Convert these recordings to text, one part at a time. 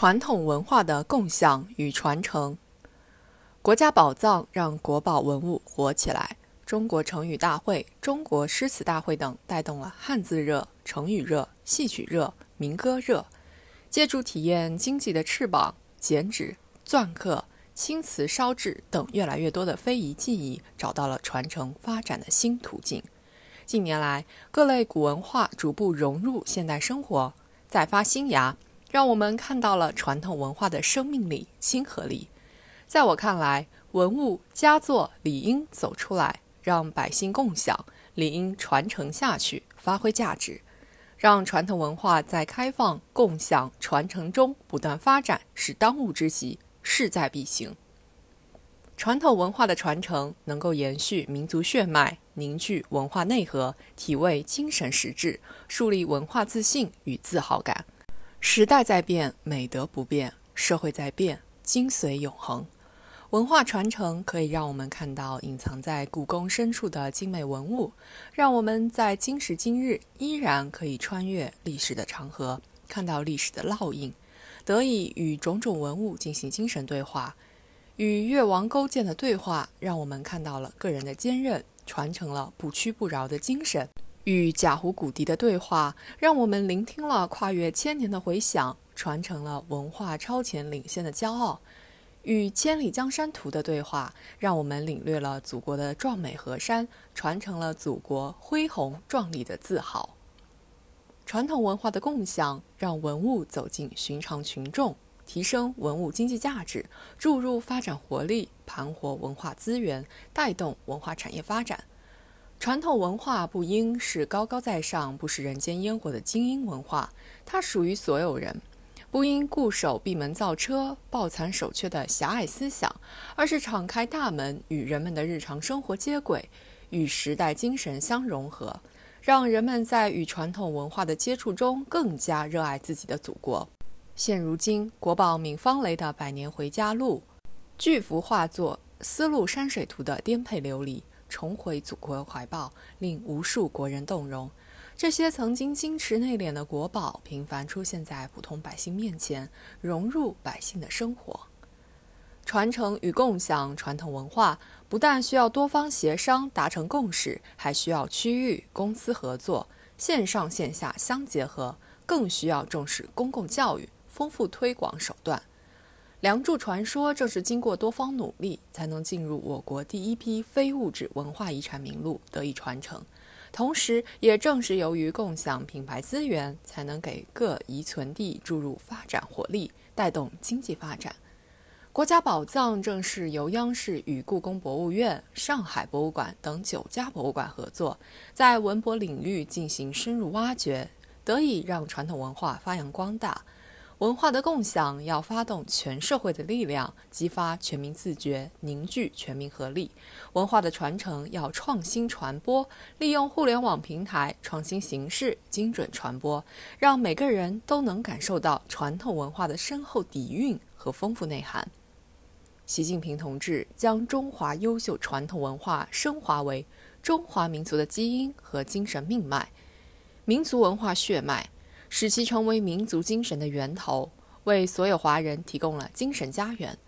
传统文化的共享与传承，国家宝藏让国宝文物活起来。中国成语大会、中国诗词大会等带动了汉字热、成语热、戏曲热、民歌热。借助体验经济的翅膀，剪纸、篆刻、青瓷烧制等越来越多的非遗技艺，找到了传承发展的新途径。近年来，各类古文化逐步融入现代生活，再发新芽。让我们看到了传统文化的生命力、亲和力。在我看来，文物佳作理应走出来，让百姓共享，理应传承下去，发挥价值，让传统文化在开放、共享、传承中不断发展，是当务之急，势在必行。传统文化的传承能够延续民族血脉，凝聚文化内核，体味精神实质，树立文化自信与自豪感。时代在变，美德不变；社会在变，精髓永恒。文化传承可以让我们看到隐藏在故宫深处的精美文物，让我们在今时今日依然可以穿越历史的长河，看到历史的烙印，得以与种种文物进行精神对话。与越王勾践的对话，让我们看到了个人的坚韧，传承了不屈不挠的精神。与贾湖古笛的对话，让我们聆听了跨越千年的回响，传承了文化超前领先的骄傲；与千里江山图的对话，让我们领略了祖国的壮美河山，传承了祖国恢宏壮丽的自豪。传统文化的共享，让文物走进寻常群众，提升文物经济价值，注入发展活力，盘活文化资源，带动文化产业发展。传统文化不应是高高在上、不食人间烟火的精英文化，它属于所有人；不应固守闭门造车、抱残守缺的狭隘思想，而是敞开大门，与人们的日常生活接轨，与时代精神相融合，让人们在与传统文化的接触中更加热爱自己的祖国。现如今，国宝闵方雷的《百年回家路》，巨幅画作《丝路山水图》的颠沛流离。重回祖国怀抱，令无数国人动容。这些曾经矜持内敛的国宝，频繁出现在普通百姓面前，融入百姓的生活。传承与共享传统文化，不但需要多方协商达成共识，还需要区域公司合作，线上线下相结合，更需要重视公共教育，丰富推广手段。梁祝传说正是经过多方努力，才能进入我国第一批非物质文化遗产名录，得以传承。同时，也正是由于共享品牌资源，才能给各遗存地注入发展活力，带动经济发展。国家宝藏正是由央视与故宫博物院、上海博物馆等九家博物馆合作，在文博领域进行深入挖掘，得以让传统文化发扬光大。文化的共享要发动全社会的力量，激发全民自觉，凝聚全民合力；文化的传承要创新传播，利用互联网平台创新形式，精准传播，让每个人都能感受到传统文化的深厚底蕴和丰富内涵。习近平同志将中华优秀传统文化升华为中华民族的基因和精神命脉，民族文化血脉。使其成为民族精神的源头，为所有华人提供了精神家园。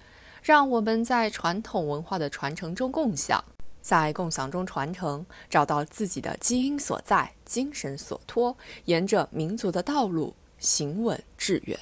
让我们在传统文化的传承中共享，在共享中传承，找到自己的基因所在、精神所托，沿着民族的道路行稳致远。